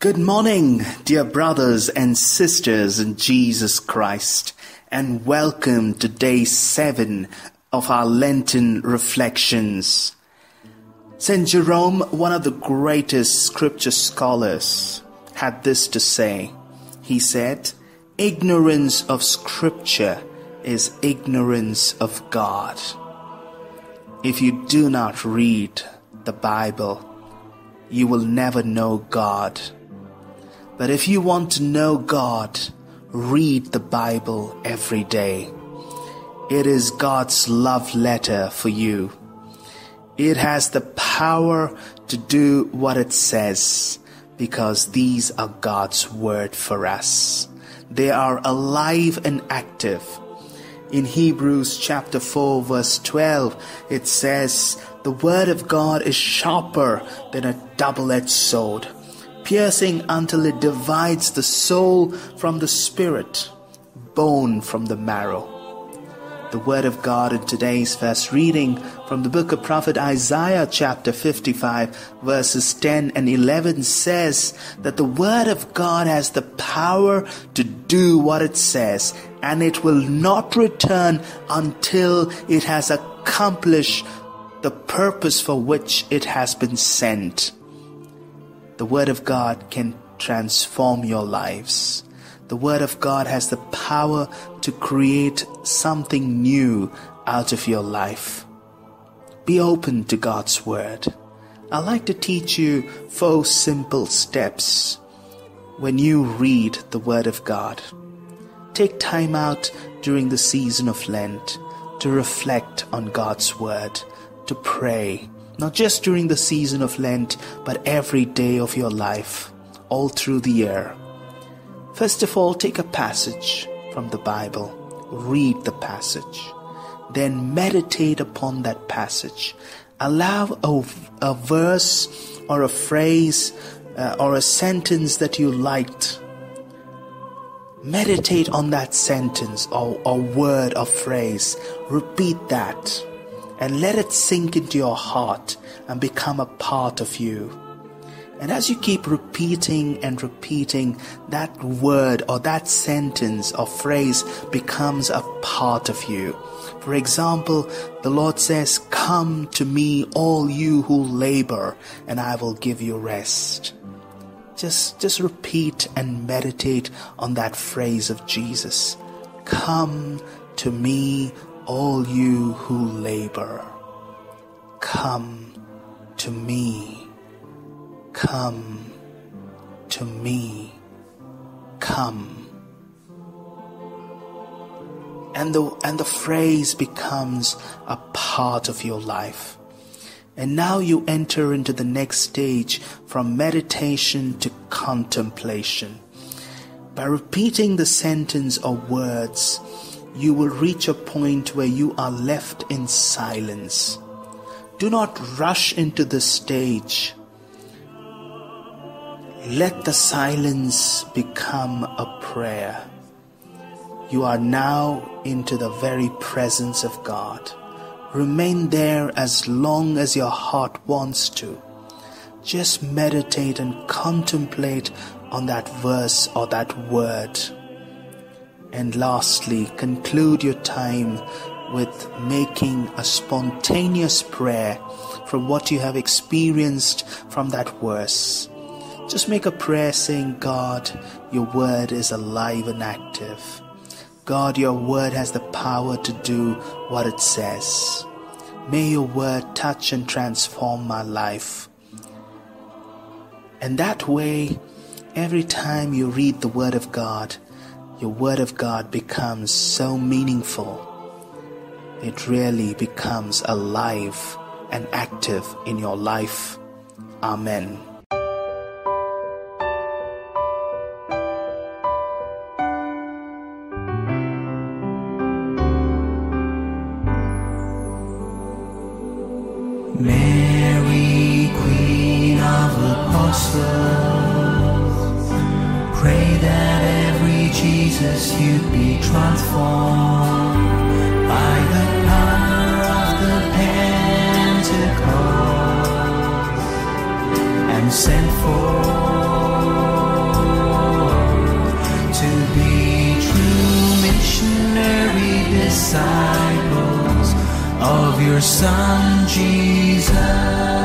Good morning, dear brothers and sisters in Jesus Christ, and welcome to day seven of our Lenten reflections. St. Jerome, one of the greatest scripture scholars, had this to say. He said, Ignorance of scripture is ignorance of God. If you do not read the Bible, you will never know God but if you want to know God, read the Bible every day. It is God's love letter for you. It has the power to do what it says because these are God's word for us. They are alive and active. In Hebrews chapter 4 verse 12, it says, the word of God is sharper than a double-edged sword piercing until it divides the soul from the spirit, bone from the marrow. The word of God in today's first reading from the book of prophet Isaiah chapter 55 verses 10 and 11 says that the word of God has the power to do what it says and it will not return until it has accomplished the purpose for which it has been sent. The Word of God can transform your lives. The Word of God has the power to create something new out of your life. Be open to God's Word. I'd like to teach you four simple steps when you read the Word of God. Take time out during the season of Lent to reflect on God's Word, to pray, not just during the season of Lent, but every day of your life, all through the year. First of all, take a passage from the Bible, read the passage, then meditate upon that passage. Allow a, a verse or a phrase uh, or a sentence that you liked. Meditate on that sentence or, or word or phrase. Repeat that and let it sink into your heart and become a part of you. And as you keep repeating and repeating, that word or that sentence or phrase becomes a part of you. For example, the Lord says, Come to me, all you who labor, and I will give you rest. Just, just repeat and meditate on that phrase of Jesus. Come to me, all you who labor, come to me, come to me, come. And the, and the phrase becomes a part of your life. And now you enter into the next stage from meditation to contemplation. By repeating the sentence or words, you will reach a point where you are left in silence. Do not rush into the stage. Let the silence become a prayer. You are now into the very presence of God. Remain there as long as your heart wants to. Just meditate and contemplate on that verse or that word. And lastly, conclude your time with making a spontaneous prayer from what you have experienced from that verse. Just make a prayer saying, God, your word is alive and active. God, your word has the power to do what it says. May your word touch and transform my life. And that way, every time you read the word of God, your Word of God becomes so meaningful. It really becomes alive and active in your life. Amen. Mary, Queen of Apostles, pray that Jesus, you'd be transformed by the power of the Pentecost and sent forth to be true missionary disciples of your Son Jesus.